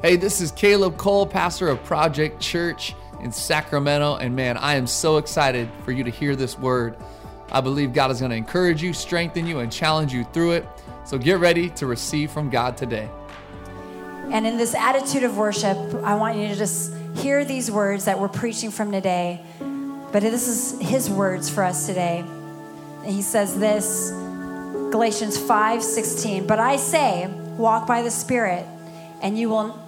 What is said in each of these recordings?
Hey, this is Caleb Cole, pastor of Project Church in Sacramento. And man, I am so excited for you to hear this word. I believe God is going to encourage you, strengthen you, and challenge you through it. So get ready to receive from God today. And in this attitude of worship, I want you to just hear these words that we're preaching from today. But this is His words for us today. And He says this Galatians 5 16. But I say, walk by the Spirit, and you will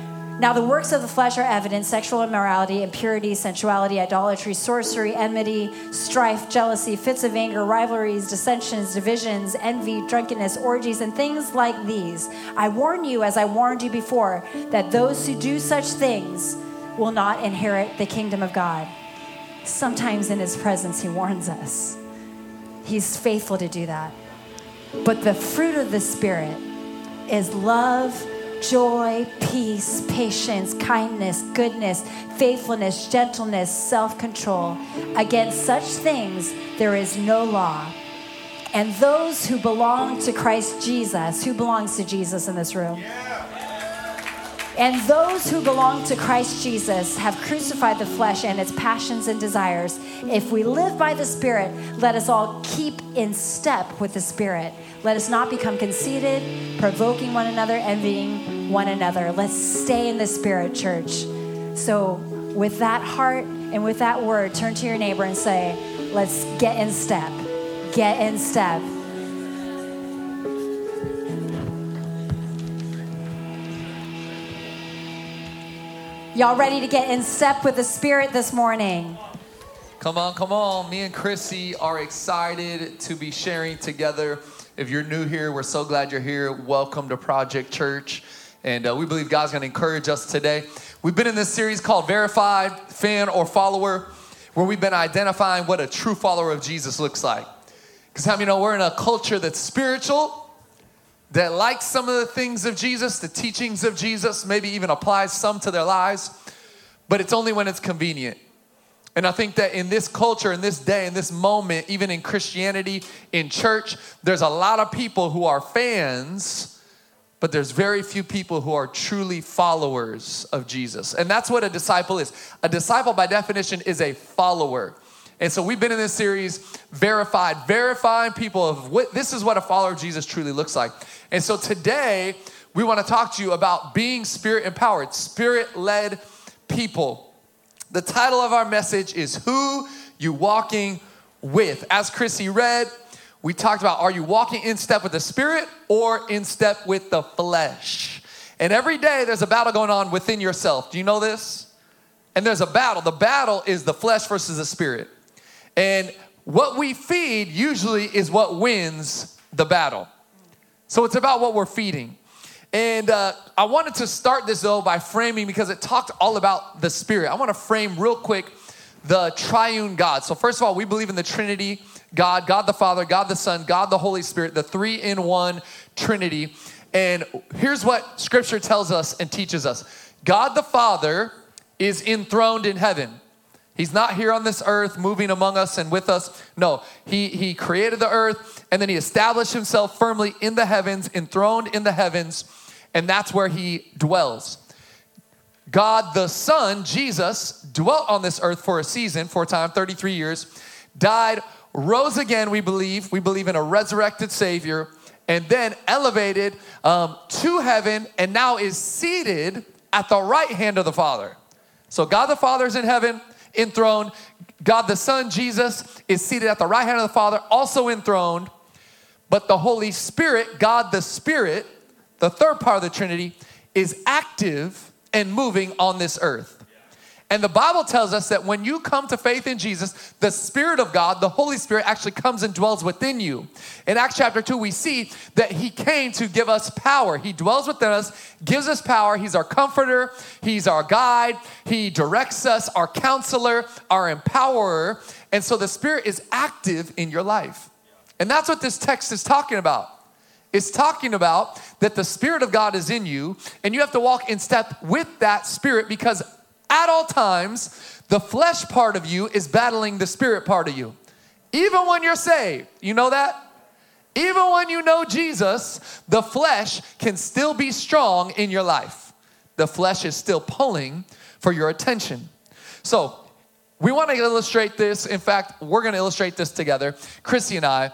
Now, the works of the flesh are evident sexual immorality, impurity, sensuality, idolatry, sorcery, enmity, strife, jealousy, fits of anger, rivalries, dissensions, divisions, envy, drunkenness, orgies, and things like these. I warn you, as I warned you before, that those who do such things will not inherit the kingdom of God. Sometimes in his presence, he warns us. He's faithful to do that. But the fruit of the Spirit is love joy, peace, patience, kindness, goodness, faithfulness, gentleness, self control. Against such things there is no law. And those who belong to Christ Jesus, who belongs to Jesus in this room? And those who belong to Christ Jesus have crucified the flesh and its passions and desires. If we live by the Spirit, let us all keep in step with the Spirit. Let us not become conceited, provoking one another, envying one another. Let's stay in the Spirit, church. So, with that heart and with that word, turn to your neighbor and say, Let's get in step. Get in step. Y'all ready to get in step with the Spirit this morning? Come on, come on. Me and Chrissy are excited to be sharing together if you're new here, we're so glad you're here. Welcome to Project Church. And uh, we believe God's going to encourage us today. We've been in this series called Verified Fan or Follower, where we've been identifying what a true follower of Jesus looks like. Because how many know we're in a culture that's spiritual, that likes some of the things of Jesus, the teachings of Jesus, maybe even applies some to their lives, but it's only when it's convenient. And I think that in this culture, in this day, in this moment, even in Christianity, in church, there's a lot of people who are fans, but there's very few people who are truly followers of Jesus. And that's what a disciple is. A disciple, by definition, is a follower. And so we've been in this series, verified, verifying people of what this is what a follower of Jesus truly looks like. And so today, we want to talk to you about being spirit empowered, spirit led people. The title of our message is Who You Walking With. As Chrissy read, we talked about are you walking in step with the Spirit or in step with the flesh? And every day there's a battle going on within yourself. Do you know this? And there's a battle. The battle is the flesh versus the spirit. And what we feed usually is what wins the battle. So it's about what we're feeding. And uh, I wanted to start this though by framing because it talked all about the Spirit. I want to frame real quick the triune God. So, first of all, we believe in the Trinity God, God the Father, God the Son, God the Holy Spirit, the three in one Trinity. And here's what Scripture tells us and teaches us God the Father is enthroned in heaven. He's not here on this earth moving among us and with us. No, he, he created the earth and then he established himself firmly in the heavens, enthroned in the heavens and that's where he dwells. God the Son, Jesus, dwelt on this earth for a season, for a time, 33 years, died, rose again, we believe. We believe in a resurrected Savior, and then elevated um, to heaven, and now is seated at the right hand of the Father. So God the Father is in heaven, enthroned. God the Son, Jesus, is seated at the right hand of the Father, also enthroned. But the Holy Spirit, God the Spirit, the third part of the Trinity, is active and moving on this earth. And the Bible tells us that when you come to faith in Jesus, the Spirit of God, the Holy Spirit, actually comes and dwells within you. In Acts chapter 2, we see that He came to give us power. He dwells within us, gives us power. He's our comforter, He's our guide, He directs us, our counselor, our empowerer. And so the Spirit is active in your life. And that's what this text is talking about It's talking about that the Spirit of God is in you, and you have to walk in step with that Spirit because at all times, the flesh part of you is battling the Spirit part of you. Even when you're saved, you know that? Even when you know Jesus, the flesh can still be strong in your life. The flesh is still pulling for your attention. So, we want to illustrate this. In fact, we're going to illustrate this together, Chrissy and I.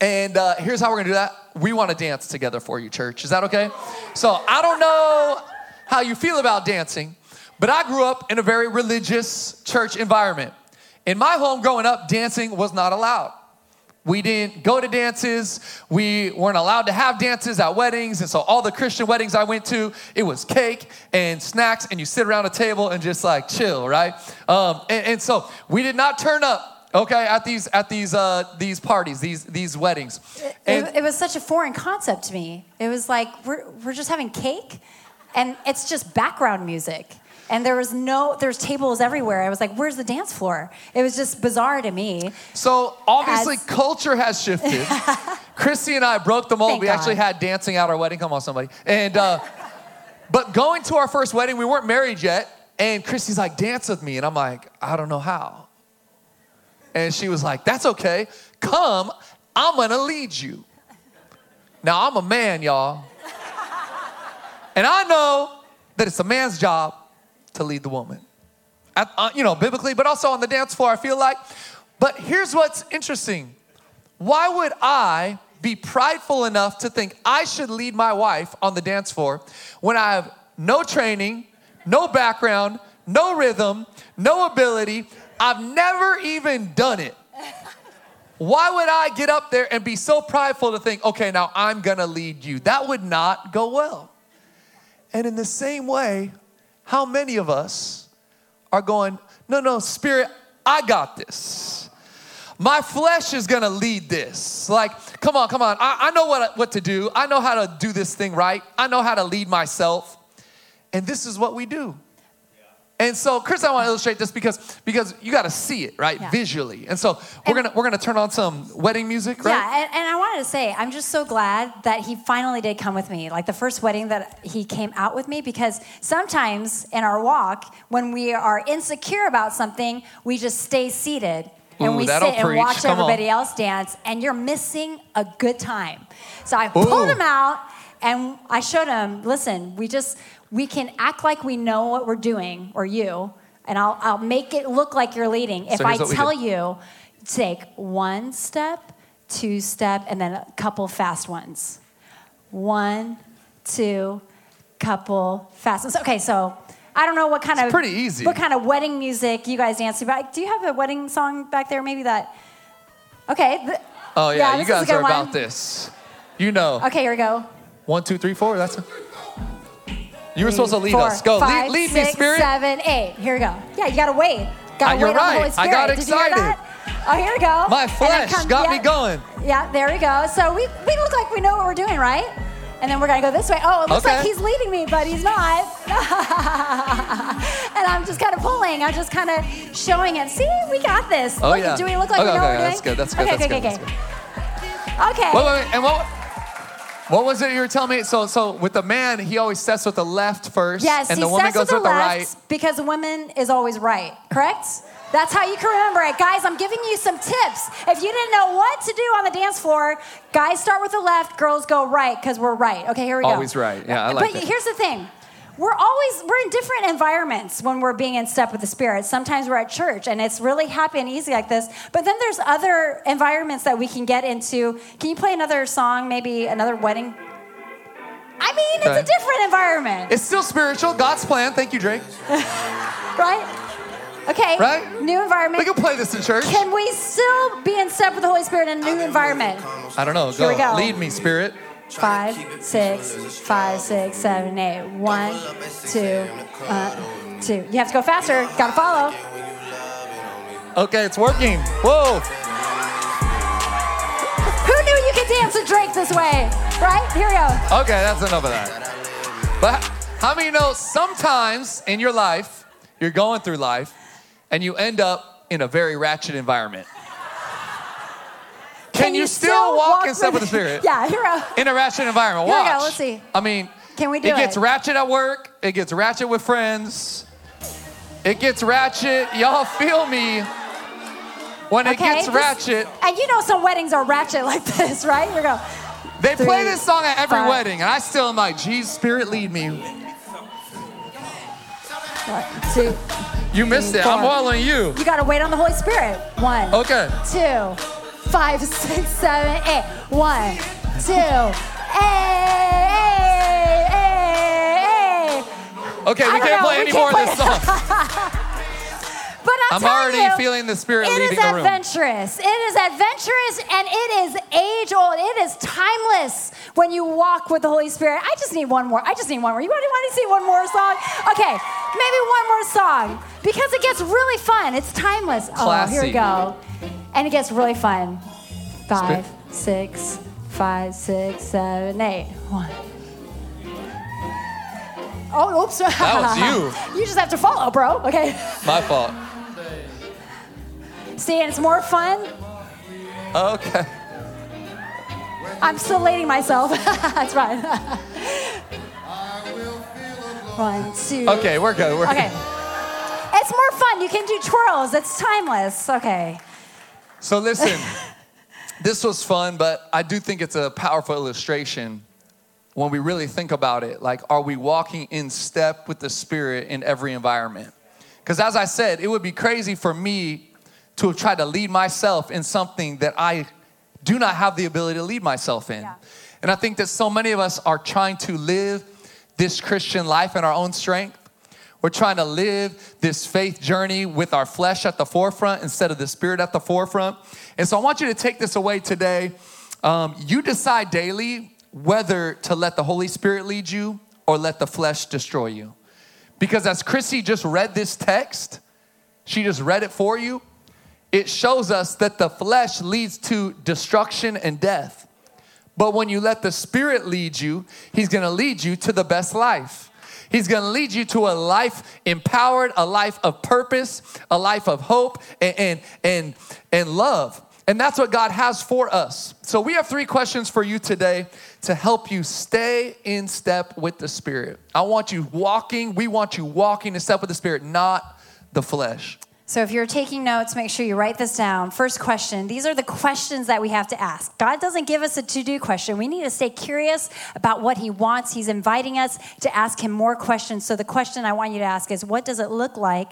And uh, here's how we're going to do that. We want to dance together for you, church. Is that okay? So, I don't know how you feel about dancing, but I grew up in a very religious church environment. In my home growing up, dancing was not allowed. We didn't go to dances. We weren't allowed to have dances at weddings. And so, all the Christian weddings I went to, it was cake and snacks, and you sit around a table and just like chill, right? Um, and, and, so, we did not turn up, okay, at these at these uh, these parties, these these weddings. And, it, it was such a foreign concept to me. It was like we're we're just having cake, and it's just background music and there was no there's tables everywhere. I was like where's the dance floor? It was just bizarre to me. So obviously As, culture has shifted. Chrissy and i broke the mold. We God. actually had dancing at our wedding. Come on somebody. And uh, but going to our first wedding we weren't married yet. And Chrissy's like dance with me. And i'm like i don't know how. And she was like that's okay. Come i'm gonna lead you. Now i'm a man y'all. And i know that it's a man's job to lead the woman. Uh, you know, biblically, but also on the dance floor, I feel like. But here's what's interesting why would I be prideful enough to think I should lead my wife on the dance floor when I have no training, no background, no rhythm, no ability? I've never even done it. Why would I get up there and be so prideful to think, okay, now I'm gonna lead you? That would not go well. And in the same way, how many of us are going, no, no, Spirit, I got this. My flesh is gonna lead this. Like, come on, come on. I, I know what, what to do. I know how to do this thing right. I know how to lead myself. And this is what we do. And so, Chris, I want to illustrate this because because you got to see it right yeah. visually. And so we're and, gonna we're gonna turn on some wedding music, right? Yeah, and, and, I wanted to say I'm just so glad that he finally did come with me, like the first wedding that he came out with me, because sometimes in our walk, when we are insecure about something, we just stay seated and Ooh, we sit and preach. watch come everybody on. else dance, and you're missing a good time. So I pulled Ooh. him out and I showed him, listen, we just we can act like we know what we're doing, or you, and I'll, I'll make it look like you're leading. If so I tell you, take one step, two step, and then a couple fast ones. One, two, couple fast ones. Okay, so I don't know what kind it's of pretty easy. What kind of wedding music you guys dance to? But do you have a wedding song back there? Maybe that. Okay. oh yeah, yeah you guys are one. about this. You know. Okay, here we go. One, two, three, four. That's. A- you were supposed to lead four, us. Go. Five, lead, lead six, me, Spirit. Seven, eight. Here we go. Yeah, you gotta wait. Gotta uh, you're wait right. on the Holy Spirit. I got excited. Oh, here we go. My flesh comes, got yeah, me going. Yeah, there we go. So we, we look like we know what we're doing, right? And then we're gonna go this way. Oh, it looks okay. like he's leading me, but he's not. and I'm just kind of pulling. I'm just kind of showing it. See, we got this. Oh look, yeah. Do we look like okay, we know okay, what we're that's doing? Good, that's good. Okay, that's okay, good. okay. Okay. Wait, wait, wait. And what? What was it you were telling me? So, so with the man, he always sets with the left first, yes, and the woman goes with the, with the right. Because the woman is always right, correct? That's how you can remember it. Guys, I'm giving you some tips. If you didn't know what to do on the dance floor, guys start with the left, girls go right, because we're right. Okay, here we go. Always right. Yeah, I like But that. here's the thing we're always we're in different environments when we're being in step with the spirit sometimes we're at church and it's really happy and easy like this but then there's other environments that we can get into can you play another song maybe another wedding I mean, okay. it's a different environment. It's still spiritual. God's plan. Thank you, Drake. right? Okay. Right? New environment. We can play this in church. Can we still be in step with the Holy Spirit in a new environment? I don't know. Go. Here we go. Lead me, Spirit. Five, six, five, six, seven, eight. One, two, uh, two. You have to go faster. Gotta follow. Okay, it's working. Whoa. Who knew you could dance with Drake this way? Right? Here we go. Okay, that's enough of that. But how many know sometimes in your life, you're going through life, and you end up in a very ratchet environment? Can, you, still walk, in step with the Spirit? Yeah, here we go. In a ratchet environment. Here we Watch. go, let's see. I mean, Can we do it gets it? ratchet at work. It gets ratchet with friends. It gets ratchet. Y'all feel me? When it Okay, gets this- ratchet, And you know some weddings are ratchet like this, right? Here we go. they play three, this song at every five. wedding, and I still am like, "Jesus, Spirit, lead me." One, two. You missed it. I'm Four. following you. You gotta wait on the Holy Spirit. One, Okay. two, five, six, seven, eight. One, two. Hey, hey, hey, hey. Okay, we can't know, play we any can't more of this song. But I'm, I'm already you, feeling the Spirit It leading is the room. adventurous. It is adventurous and it is age old. It is timeless when you walk with the Holy Spirit. I just need one more. I just need one more. You want, you want to see one more song? Okay, maybe one more song because it gets really fun. It's timeless. Oh, here we Classy. go. And it gets really fun. Five, six, five, six, seven, eight. One. Oh, oops. That was you you just have to follow, bro. Okay. My fault. See, and it's more fun. Oh, okay. I'm still lading myself. That's fine. One, two. Okay, we're good. We're Okay. It's more fun. You can do twirls. It's timeless. Okay. So listen, this was fun, but I do think it's a powerful illustration when we really think about it. Like, are we walking in step with the Spirit in every environment? Because as I said, it would be crazy for me to have tried to lead myself in something that I do not have the ability to lead myself in. Yeah. And I think that so many of us are trying to live this Christian life in our own strength. We're trying to live this faith journey with our flesh at the forefront instead of the spirit at the forefront. And so I want you to take this away today. Um, you decide daily whether to let the Holy Spirit lead you or let the flesh destroy you. Because as Chrissy just read this text, she just read it for you, it shows us that the flesh leads to destruction and death. But when you let the Spirit lead you, He's gonna lead you to the best life. He's gonna lead you to a life empowered, a life of purpose, a life of hope and, and, and, and love. And that's what God has for us. So we have three questions for you today to help you stay in step with the Spirit. I want you walking, we want you walking in step with the Spirit, not the flesh. So if you're taking notes, make sure you write this down. First question these are the questions that we have to ask. God doesn't give us a to do question. We need to stay curious about what He wants. He's inviting us to ask Him more questions. So the question I want you to ask is what does it look like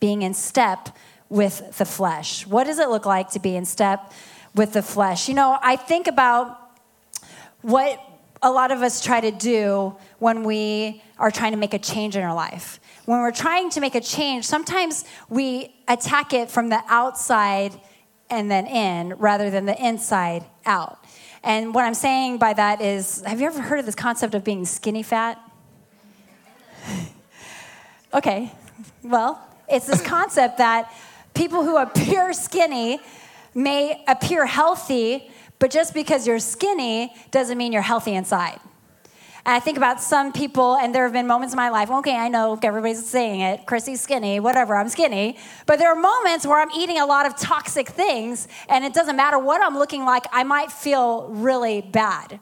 being in step with the flesh? What does it look like to be in step with the flesh? You know, I think about what a lot of us try to do when we are trying to make a change in our life. When we're trying to make a change, sometimes we attack it from the outside and then in rather than the inside out. And what I'm saying by that is have you ever heard of this concept of being skinny fat? okay, well, it's this concept that people who appear skinny may appear healthy, but just because you're skinny doesn't mean you're healthy inside. And I think about some people, and there have been moments in my life, okay, I know everybody's saying it, Chrissy's skinny, whatever, I'm skinny. But there are moments where I'm eating a lot of toxic things, and it doesn't matter what I'm looking like, I might feel really bad.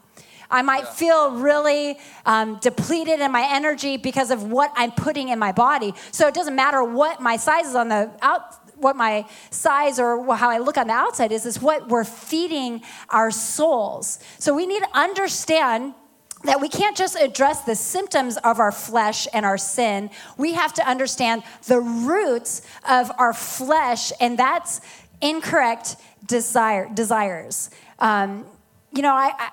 I might feel really um, depleted in my energy because of what I'm putting in my body. So it doesn't matter what my size is on the out, what my size or how I look on the outside is, is what we're feeding our souls. So we need to understand that we can't just address the symptoms of our flesh and our sin. We have to understand the roots of our flesh, and that's incorrect desire desires. Um, you know, I, I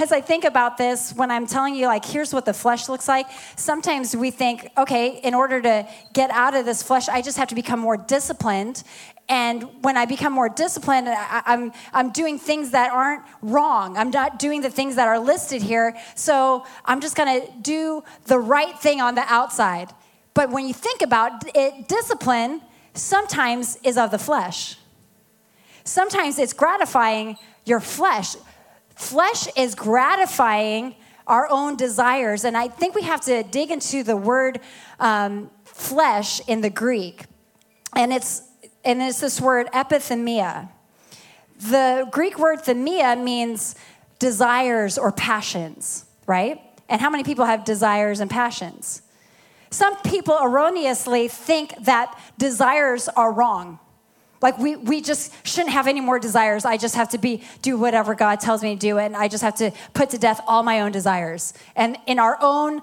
as I think about this, when I'm telling you, like, here's what the flesh looks like, sometimes we think, okay, in order to get out of this flesh, I just have to become more disciplined. And when I become more disciplined, I, I'm, I'm doing things that aren't wrong. I'm not doing the things that are listed here. So I'm just going to do the right thing on the outside. But when you think about it, discipline sometimes is of the flesh. Sometimes it's gratifying your flesh. Flesh is gratifying our own desires. And I think we have to dig into the word um, flesh in the Greek. And it's, and it's this word epithemia. The Greek word themia means desires or passions, right? And how many people have desires and passions? Some people erroneously think that desires are wrong. Like we, we just shouldn't have any more desires. I just have to be do whatever God tells me to do, and I just have to put to death all my own desires. And in our own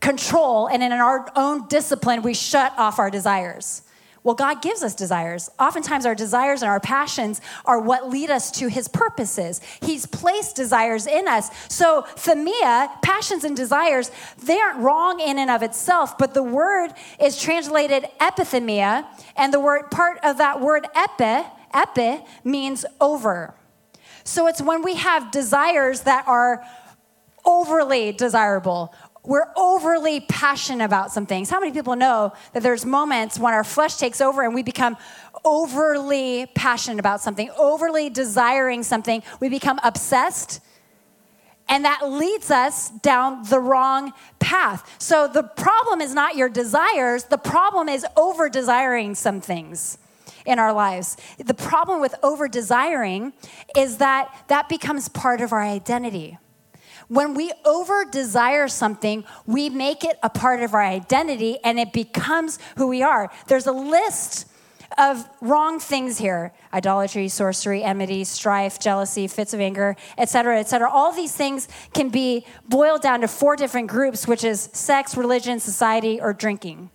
control and in our own discipline, we shut off our desires. Well, God gives us desires. Oftentimes, our desires and our passions are what lead us to His purposes. He's placed desires in us. So, themia, passions and desires, they aren't wrong in and of itself, but the word is translated epithemia, and the word part of that word epi, epi means over. So, it's when we have desires that are overly desirable we're overly passionate about some things. How many people know that there's moments when our flesh takes over and we become overly passionate about something, overly desiring something? We become obsessed. And that leads us down the wrong path. So the problem is not your desires, the problem is over desiring some things in our lives. The problem with over desiring is that that becomes part of our identity. When we over desire something, we make it a part of our identity and it becomes who we are. There's a list of wrong things here idolatry, sorcery, enmity, strife, jealousy, fits of anger, etc., etc. All these things can be boiled down to four different groups, which is sex, religion, society, or drinking.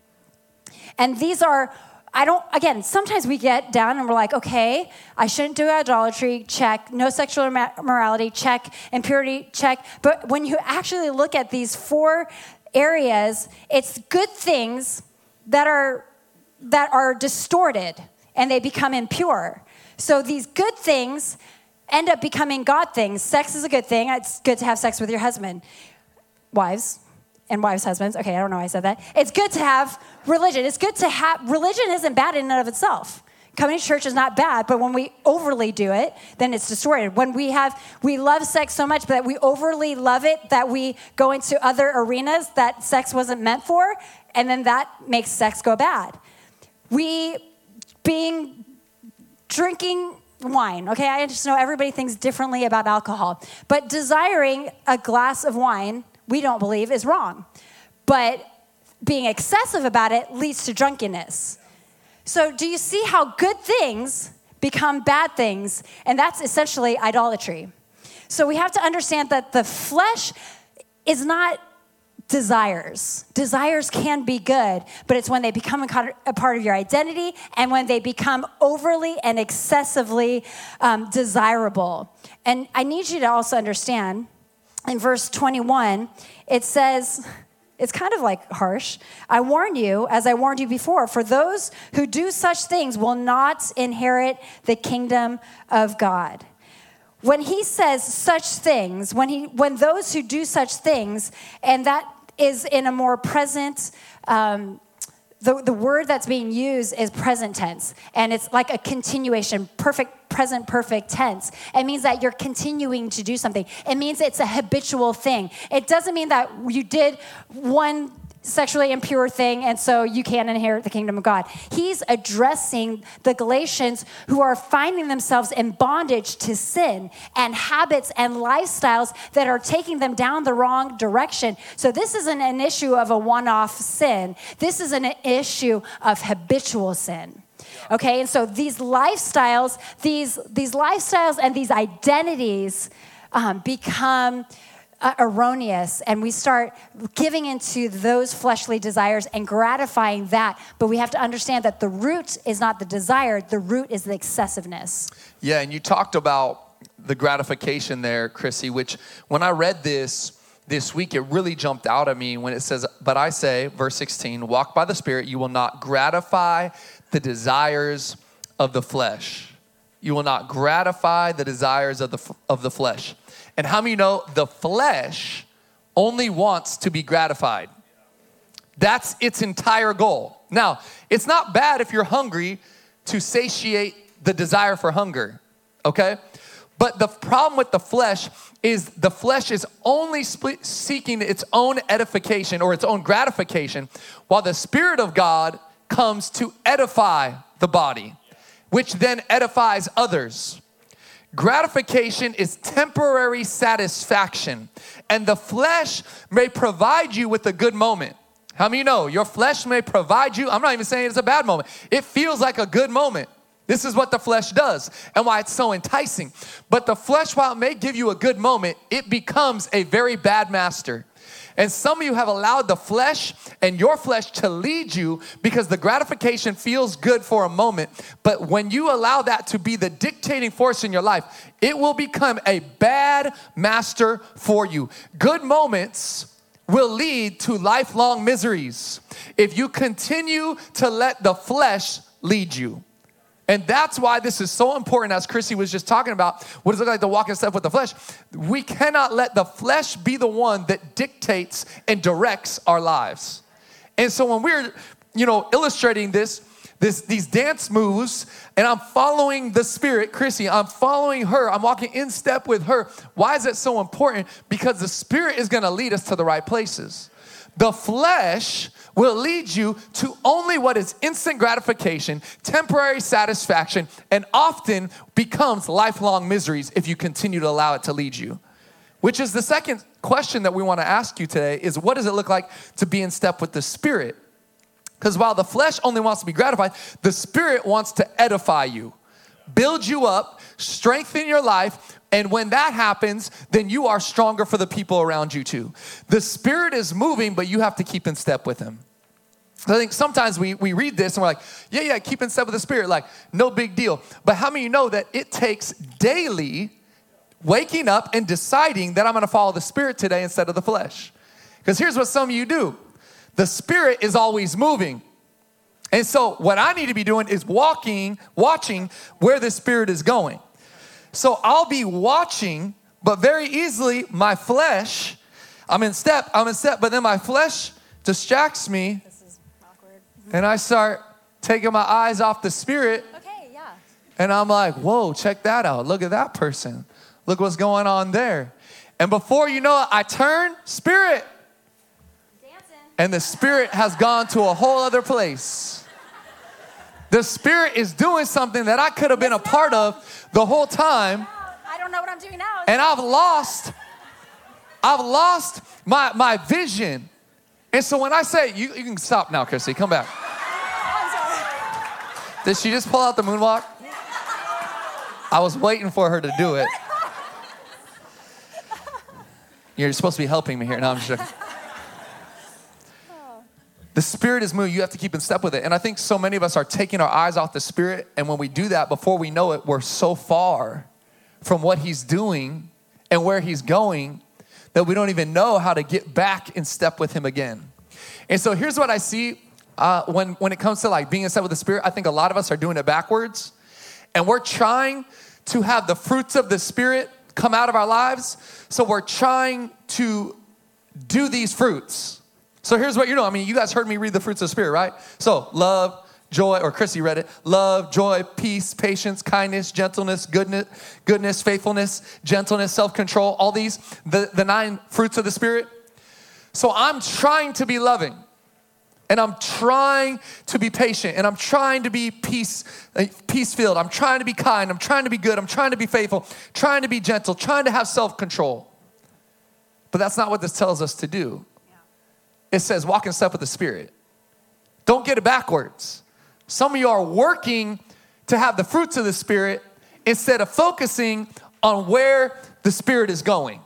And these are I don't, again, sometimes we get down and we're like, okay, I shouldn't do idolatry, check. No sexual morality, check. Impurity, check. But when you actually look at these four areas, it's good things that are, that are distorted and they become impure. So these good things end up becoming God things. Sex is a good thing. It's good to have sex with your husband. Wives, and wives' husbands. Okay, I don't know why I said that. It's good to have religion. It's good to have religion isn't bad in and of itself. Coming to church is not bad, but when we overly do it, then it's distorted. When we have we love sex so much that we overly love it that we go into other arenas that sex wasn't meant for, and then that makes sex go bad. We being drinking wine. Okay, I just know everybody thinks differently about alcohol, but desiring a glass of wine we don't believe is wrong. But being excessive about it leads to drunkenness. So, do you see how good things become bad things? And that's essentially idolatry. So, we have to understand that the flesh is not desires. Desires can be good, but it's when they become a part of your identity and when they become overly and excessively um, desirable. And I need you to also understand in verse 21, it says, it's kind of like harsh. I warn you, as I warned you before, for those who do such things will not inherit the kingdom of God. When he says such things, when, he, when those who do such things, and that is in a more present, um, the, the word that's being used is present tense, and it's like a continuation, perfect present perfect tense. It means that you're continuing to do something. It means it's a habitual thing. It doesn't mean that you did one sexually impure thing and so you can't inherit the kingdom of God. He's addressing the Galatians who are finding themselves in bondage to sin and habits and lifestyles that are taking them down the wrong direction. So this isn't an issue of a one-off sin. This is an issue of habitual sin. Okay, and so these lifestyles, these, these lifestyles and these identities um, become uh, erroneous and we start giving into those fleshly desires and gratifying that. But we have to understand that the root is not the desire, the root is the excessiveness. Yeah, and you talked about the gratification there, Chrissy, which when I read this, this week, it really jumped out at me when it says, But I say, verse 16, walk by the Spirit, you will not gratify the desires of the flesh. You will not gratify the desires of the, of the flesh. And how many know the flesh only wants to be gratified? That's its entire goal. Now, it's not bad if you're hungry to satiate the desire for hunger, okay? But the problem with the flesh is the flesh is only seeking its own edification or its own gratification, while the Spirit of God comes to edify the body. which then edifies others. Gratification is temporary satisfaction, and the flesh may provide you with a good moment. How many know your flesh may provide you? I'm not even saying it's a bad moment. It feels like a good moment. This is what the flesh does and why it's so enticing. But the flesh, while it may give you a good moment, it becomes a very bad master. And some of you have allowed the flesh and your flesh to lead you because the gratification feels good for a moment. But when you allow that to be the dictating force in your life, it will become a bad master for you. Good moments will lead to lifelong miseries if you continue to let the flesh lead you. And that's why this is so important, as Chrissy was just talking about. What does it look like to walk in step with the flesh? We cannot let the flesh be the one that dictates and directs our lives. And so when we're, you know, illustrating this, this, these dance moves, and I'm following the Spirit, Chrissy, I'm following her, I'm walking in step with her. Why is it so important? Because the Spirit is gonna lead us to the right places. The flesh will lead you to only what is instant gratification, temporary satisfaction, and often becomes lifelong miseries if you continue to allow it to lead you. Which is the second question that we want to ask you today is what does it look like to be in step with the spirit? Because while the flesh only wants to be gratified, the spirit wants to edify you, build you up, strengthen your life, and when that happens, then you are stronger for the people around you too. The Spirit is moving, but you have to keep in step with Him. I think sometimes we, we read this and we're like, yeah, yeah, keep in step with the Spirit, like, no big deal. But how many you know that it takes daily waking up and deciding that I'm gonna follow the Spirit today instead of the flesh? Because here's what some of you do the Spirit is always moving. And so, what I need to be doing is walking, watching where the Spirit is going. So I'll be watching, but very easily my flesh, I'm in step, I'm in step, but then my flesh distracts me. This is awkward. And I start taking my eyes off the spirit. Okay, yeah. And I'm like, whoa, check that out. Look at that person. Look what's going on there. And before you know it, I turn, spirit. Dancing. And the spirit has gone to a whole other place. The Spirit is doing something that I could have been a part of the whole time. I don't know what I'm doing now. And I've lost, I've lost my, my vision. And so when I say, you, you can stop now, Chrissy, come back. Did she just pull out the moonwalk? I was waiting for her to do it. You're supposed to be helping me here. No, I'm just joking. The Spirit is moving. You have to keep in step with it. And I think so many of us are taking our eyes off the Spirit. And when we do that, before we know it, we're so far from what He's doing and where He's going that we don't even know how to get back in step with Him again. And so here's what I see uh, when, when it comes to like being in step with the Spirit. I think a lot of us are doing it backwards. And we're trying to have the fruits of the Spirit come out of our lives. So we're trying to do these fruits so here's what you know. I mean, you guys heard me read the fruits of the Spirit, right? So love, joy, or Chrissy read it. Love, joy, peace, patience, kindness, gentleness, goodness, goodness, faithfulness, gentleness, self-control. All these, the, the nine fruits of the Spirit. So I'm trying to be loving. And I'm trying to be patient and I'm trying to be peace, uh, peace filled. I'm trying to be kind. I'm trying to be good. I'm trying to be faithful, trying to be gentle, trying to have self control. But that's not what this tells us to do it says walk in step with the Spirit. Don't get it backwards. Some of you are working to have the fruits of the Spirit instead of focusing on where the Spirit is going.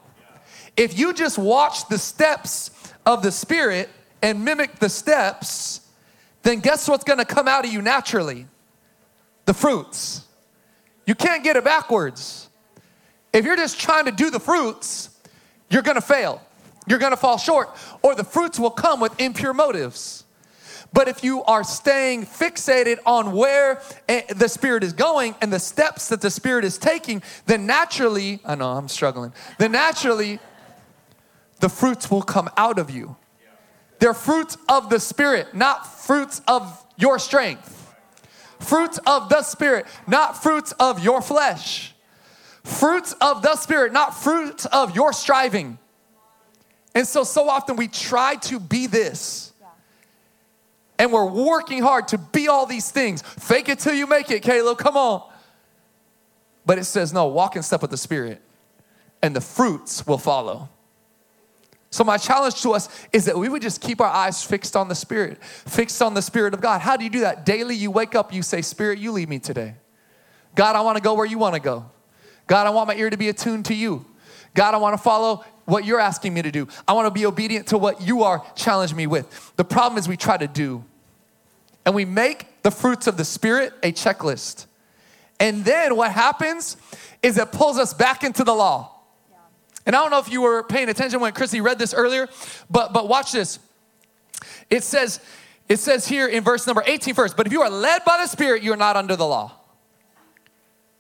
If you just watch the steps of the Spirit and mimic the steps, then guess what's gonna come out of you naturally? The fruits. You can't get it backwards. If you're just trying to do the fruits, you're gonna fail you're gonna fall short, or the fruits will come with impure motives. But if you are staying fixated on where eh, the Spirit is going and the steps that the Spirit is taking, then naturally, I know I'm struggling, then naturally, the fruits will come out of you. They're fruits of the Spirit, not fruits of your strength. Fruits of the Spirit, not fruits of your flesh. Fruits of the Spirit, not fruits of your striving. And so, so often we try to be this. And we're working hard to be all these things. Fake it till you make it, Caleb. Come on. But it says, no, walk in step with the Spirit, and the fruits will follow. So, my challenge to us is that we would just keep our eyes fixed on the Spirit, fixed on the Spirit of God. How do you do that? Daily, you wake up, you say, Spirit, you lead me today. God, I want to go where you want to go. God, I want my ear to be attuned to you. God, I want to follow what you're asking me to do. I want to be obedient to what you are challenging me with. The problem is we try to do, and we make the fruits of the Spirit a checklist. And then what happens is it pulls us back into the law. And I don't know if you were paying attention when Chrissy read this earlier, but but watch this. It says, it says here in verse number 18 first, but if you are led by the Spirit, you're not under the law.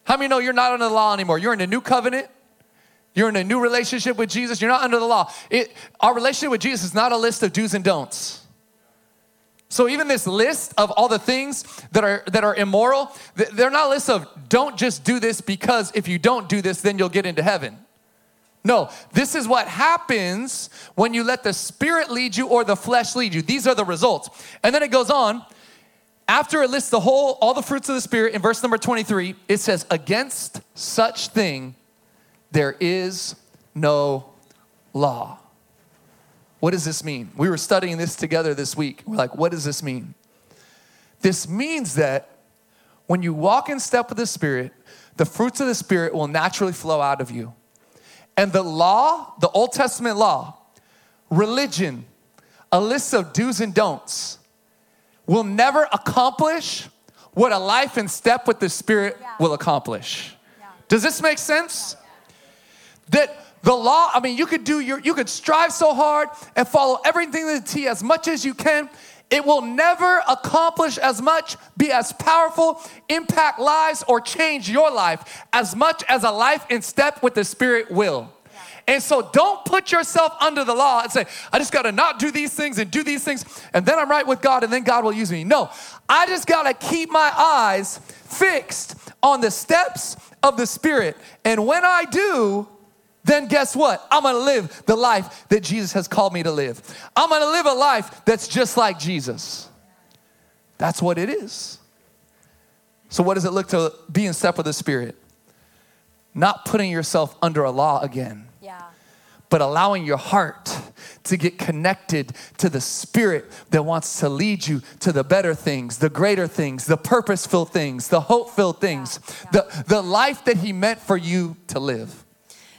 How many know you're not under the law anymore? You're in a new covenant. You're in a new relationship with Jesus. You're not under the law. It, our relationship with Jesus is not a list of do's and don'ts. So even this list of all the things that are that are immoral, they're not a list of don't just do this because if you don't do this, then you'll get into heaven. No, this is what happens when you let the spirit lead you or the flesh lead you. These are the results. And then it goes on. After it lists the whole, all the fruits of the spirit in verse number 23, it says, Against such thing there is no law. What does this mean? We were studying this together this week. We're like, what does this mean? This means that when you walk in step with the Spirit, the fruits of the Spirit will naturally flow out of you. And the law, the Old Testament law, religion, a list of do's and don'ts, will never accomplish what a life in step with the Spirit yeah. will accomplish. Yeah. Does this make sense? That the law, I mean, you could do your, you could strive so hard and follow everything to the T as much as you can. It will never accomplish as much, be as powerful, impact lives, or change your life as much as a life in step with the Spirit will. And so don't put yourself under the law and say, I just got to not do these things and do these things, and then I'm right with God, and then God will use me. No, I just got to keep my eyes fixed on the steps of the Spirit. And when I do, then guess what? I'm gonna live the life that Jesus has called me to live. I'm gonna live a life that's just like Jesus. That's what it is. So, what does it look to be in step with the Spirit? Not putting yourself under a law again, yeah. but allowing your heart to get connected to the Spirit that wants to lead you to the better things, the greater things, the purposeful things, the hope filled things, yeah. Yeah. The, the life that He meant for you to live.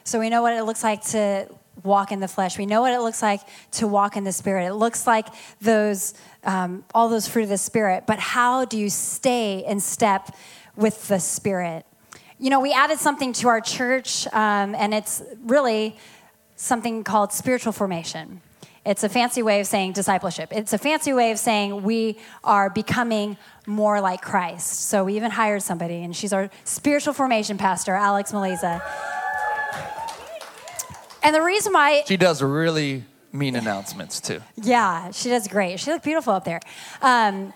So we know what it looks like to walk in the flesh. We know what it looks like to walk in the spirit. It looks like those, um, all those fruit of the spirit. But how do you stay in step with the spirit? You know, we added something to our church, um, and it's really something called spiritual formation. It's a fancy way of saying discipleship. It's a fancy way of saying we are becoming more like Christ. So we even hired somebody, and she's our spiritual formation pastor, Alex Maliza. And the reason why she does really mean announcements too. Yeah, she does great. She looks beautiful up there. Um,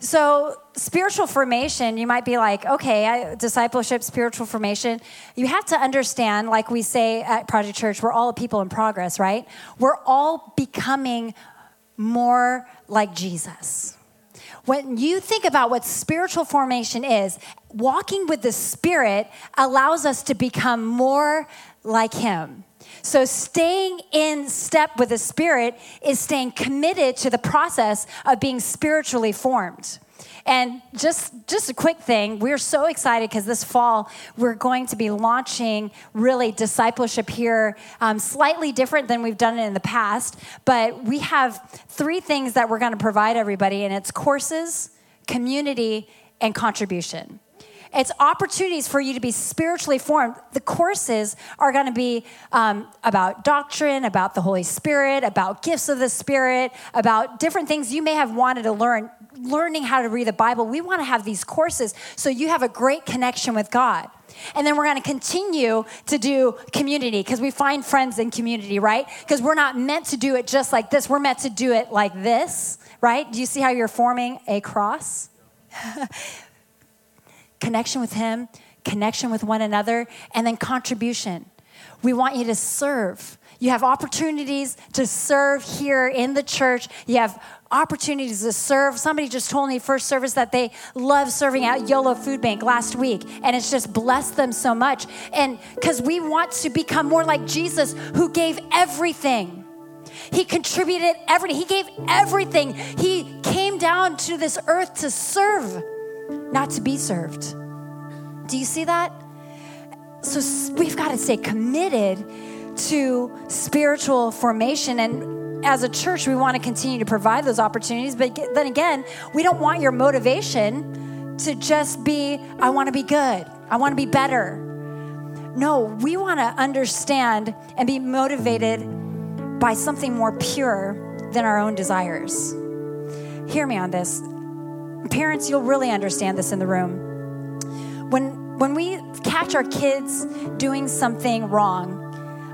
so, spiritual formation, you might be like, okay, discipleship, spiritual formation. You have to understand, like we say at Project Church, we're all a people in progress, right? We're all becoming more like Jesus. When you think about what spiritual formation is, walking with the Spirit allows us to become more like Him. So, staying in step with the Spirit is staying committed to the process of being spiritually formed. And just just a quick thing, we're so excited because this fall we're going to be launching really discipleship here, um, slightly different than we've done it in the past. But we have three things that we're going to provide everybody, and it's courses, community, and contribution. It's opportunities for you to be spiritually formed. The courses are going to be um, about doctrine, about the Holy Spirit, about gifts of the Spirit, about different things you may have wanted to learn, learning how to read the Bible. We want to have these courses so you have a great connection with God. And then we're going to continue to do community because we find friends in community, right? Because we're not meant to do it just like this. We're meant to do it like this, right? Do you see how you're forming a cross? connection with Him, connection with one another, and then contribution. We want you to serve. You have opportunities to serve here in the church. You have opportunities to serve. Somebody just told me first service that they love serving at Yolo Food Bank last week, and it's just blessed them so much. And because we want to become more like Jesus, who gave everything. He contributed everything. He gave everything. He came down to this earth to serve, not to be served. Do you see that? So we've got to stay committed to spiritual formation. And as a church, we want to continue to provide those opportunities. But then again, we don't want your motivation to just be, I want to be good, I want to be better. No, we want to understand and be motivated by something more pure than our own desires. Hear me on this. Parents, you'll really understand this in the room. When, when we catch our kids doing something wrong,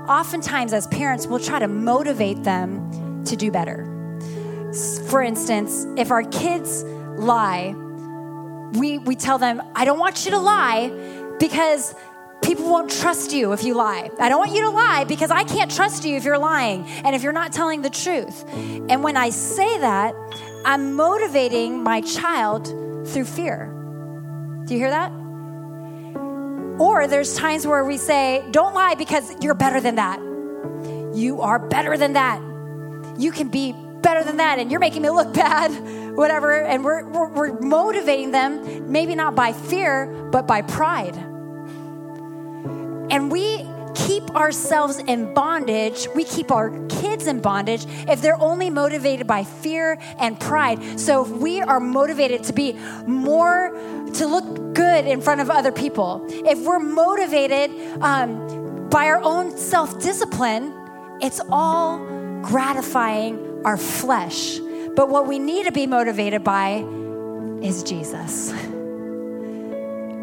oftentimes as parents, we'll try to motivate them to do better. For instance, if our kids lie, we, we tell them, I don't want you to lie because people won't trust you if you lie. I don't want you to lie because I can't trust you if you're lying and if you're not telling the truth. And when I say that, I'm motivating my child through fear. Do you hear that? Or there's times where we say, don't lie because you're better than that. You are better than that. You can be better than that, and you're making me look bad, whatever. And we're, we're, we're motivating them, maybe not by fear, but by pride. And we keep ourselves in bondage, we keep our kids in bondage if they're only motivated by fear and pride. So if we are motivated to be more, to look good in front of other people, if we're motivated um, by our own self discipline, it's all gratifying our flesh. But what we need to be motivated by is Jesus.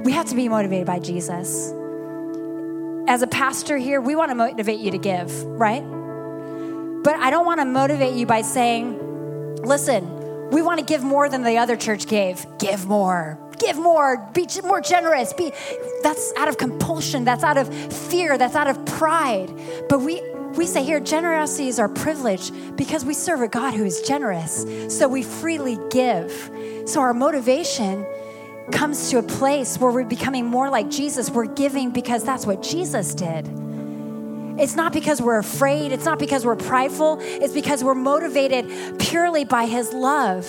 We have to be motivated by Jesus as a pastor here, we want to motivate you to give, right? But I don't want to motivate you by saying, listen, we want to give more than the other church gave. Give more. Give more. Be more generous. Be that's out of compulsion. That's out of fear. That's out of pride. But we we say here generosity is our privilege because we serve a God who is generous. So we freely give. So our motivation comes to a place where we're becoming more like Jesus, we're giving because that's what Jesus did. It's not because we're afraid, it's not because we're prideful, it's because we're motivated purely by His love.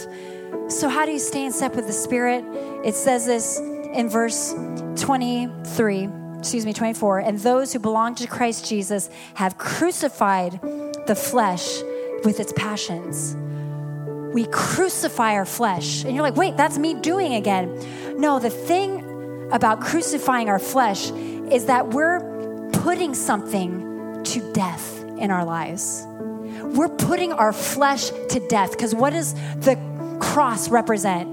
So, how do you stay in step with the Spirit? It says this in verse 23, excuse me, 24. And those who belong to Christ Jesus have crucified the flesh with its passions we crucify our flesh. And you're like, wait, that's me doing again. No, the thing about crucifying our flesh is that we're putting something to death in our lives. We're putting our flesh to death because what does the cross represent?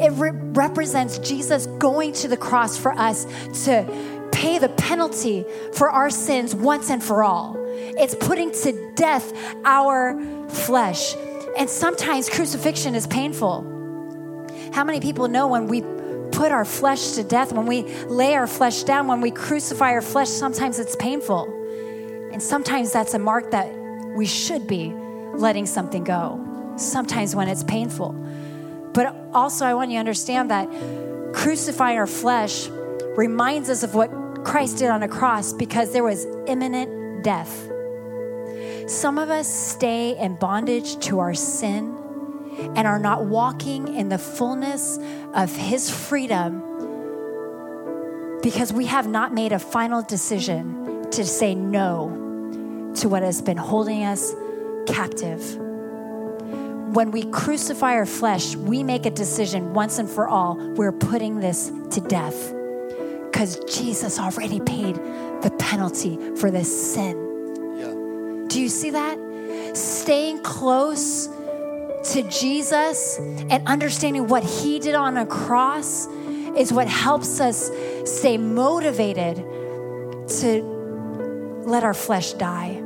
It re- represents Jesus going to the cross for us to pay the penalty for our sins once and for all. It's putting to death our flesh. And sometimes crucifixion is painful. How many people know when we put our flesh to death, when we lay our flesh down, when we crucify our flesh, sometimes it's painful. And sometimes that's a mark that we should be letting something go. Sometimes when it's painful. But also, I want you to understand that crucifying our flesh reminds us of what Christ did on a cross because there was imminent death. Some of us stay in bondage to our sin and are not walking in the fullness of His freedom because we have not made a final decision to say no to what has been holding us captive. When we crucify our flesh, we make a decision once and for all. We're putting this to death because Jesus already paid the penalty for this sin. Do you see that? Staying close to Jesus and understanding what he did on a cross is what helps us stay motivated to let our flesh die.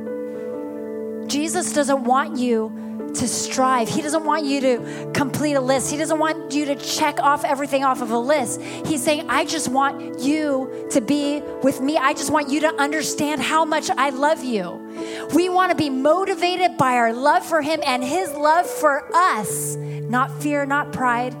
Jesus doesn't want you to strive. He doesn't want you to complete a list. He doesn't want you to check off everything off of a list. He's saying, I just want you to be with me. I just want you to understand how much I love you. We want to be motivated by our love for Him and His love for us, not fear, not pride.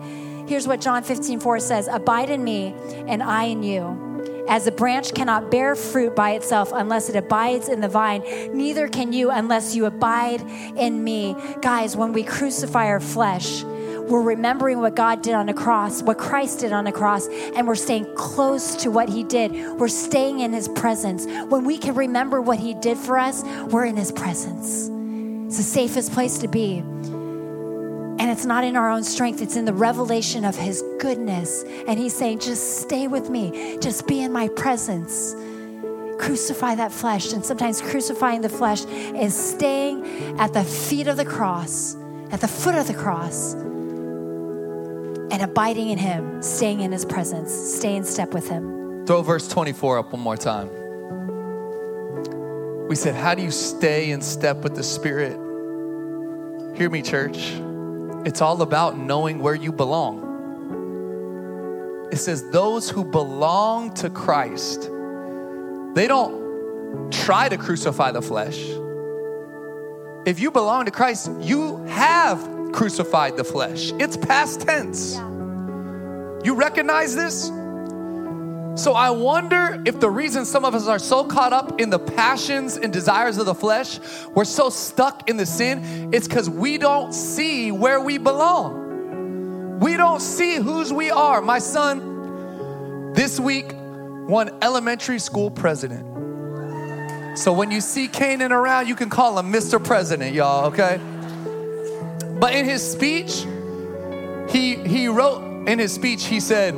Here's what John 15, 4 says Abide in me, and I in you. As a branch cannot bear fruit by itself unless it abides in the vine, neither can you unless you abide in me. Guys, when we crucify our flesh, we're remembering what God did on the cross, what Christ did on the cross, and we're staying close to what He did. We're staying in His presence. When we can remember what He did for us, we're in His presence. It's the safest place to be. And it's not in our own strength, it's in the revelation of His goodness. And He's saying, just stay with me, just be in my presence. Crucify that flesh. And sometimes crucifying the flesh is staying at the feet of the cross, at the foot of the cross, and abiding in Him, staying in His presence, stay in step with Him. Throw verse 24 up one more time. We said, How do you stay in step with the Spirit? Hear me, church. It's all about knowing where you belong. It says, Those who belong to Christ, they don't try to crucify the flesh. If you belong to Christ, you have crucified the flesh. It's past tense. You recognize this? So I wonder if the reason some of us are so caught up in the passions and desires of the flesh, we're so stuck in the sin, it's because we don't see where we belong. We don't see whose we are. My son this week won elementary school president. So when you see Canaan around, you can call him Mr. President, y'all, okay? But in his speech, he he wrote in his speech, he said,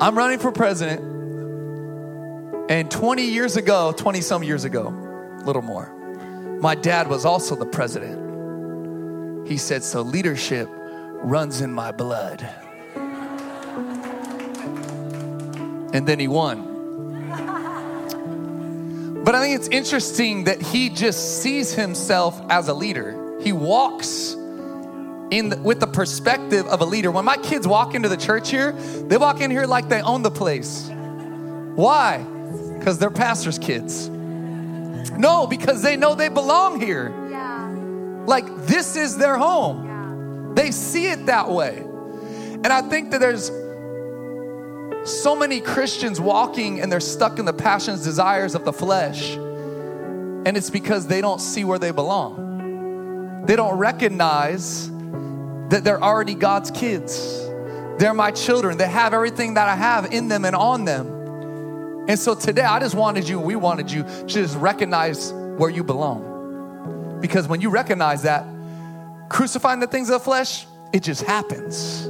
I'm running for president. And 20 years ago, 20 some years ago, a little more, my dad was also the president. He said, So leadership runs in my blood. And then he won. But I think it's interesting that he just sees himself as a leader. He walks in the, with the perspective of a leader. When my kids walk into the church here, they walk in here like they own the place. Why? Because they're pastors' kids. No, because they know they belong here. Yeah. Like this is their home. They see it that way. And I think that there's so many Christians walking and they're stuck in the passions, desires of the flesh. And it's because they don't see where they belong. They don't recognize that they're already God's kids. They're my children. They have everything that I have in them and on them. And so today, I just wanted you, we wanted you to just recognize where you belong. Because when you recognize that, crucifying the things of the flesh, it just happens.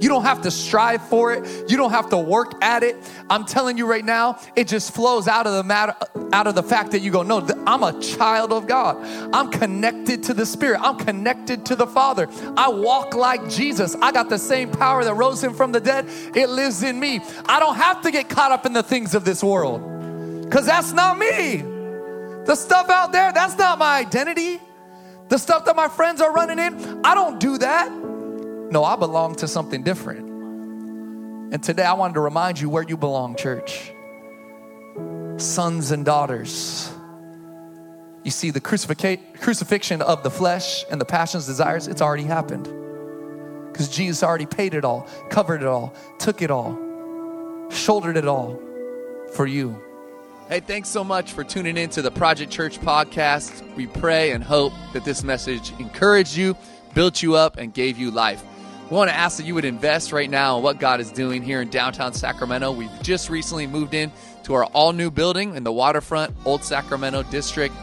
You don't have to strive for it. You don't have to work at it. I'm telling you right now, it just flows out of the matter, out of the fact that you go, no, I'm a child of God. I'm connected to the Spirit. I'm connected to the Father. I walk like Jesus. I got the same power that rose him from the dead. It lives in me. I don't have to get caught up in the things of this world because that's not me. The stuff out there, that's not my identity. The stuff that my friends are running in, I don't do that. No, I belong to something different. And today I wanted to remind you where you belong, church. Sons and daughters. You see, the crucifixion of the flesh and the passions, desires, it's already happened. Because Jesus already paid it all, covered it all, took it all, shouldered it all for you. Hey, thanks so much for tuning in to the Project Church podcast. We pray and hope that this message encouraged you, built you up, and gave you life. We want to ask that you would invest right now in what God is doing here in downtown Sacramento. We've just recently moved in to our all new building in the waterfront, Old Sacramento district.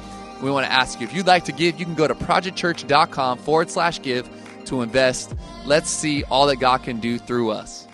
We want to ask you if you'd like to give, you can go to projectchurch.com forward slash give to invest. Let's see all that God can do through us.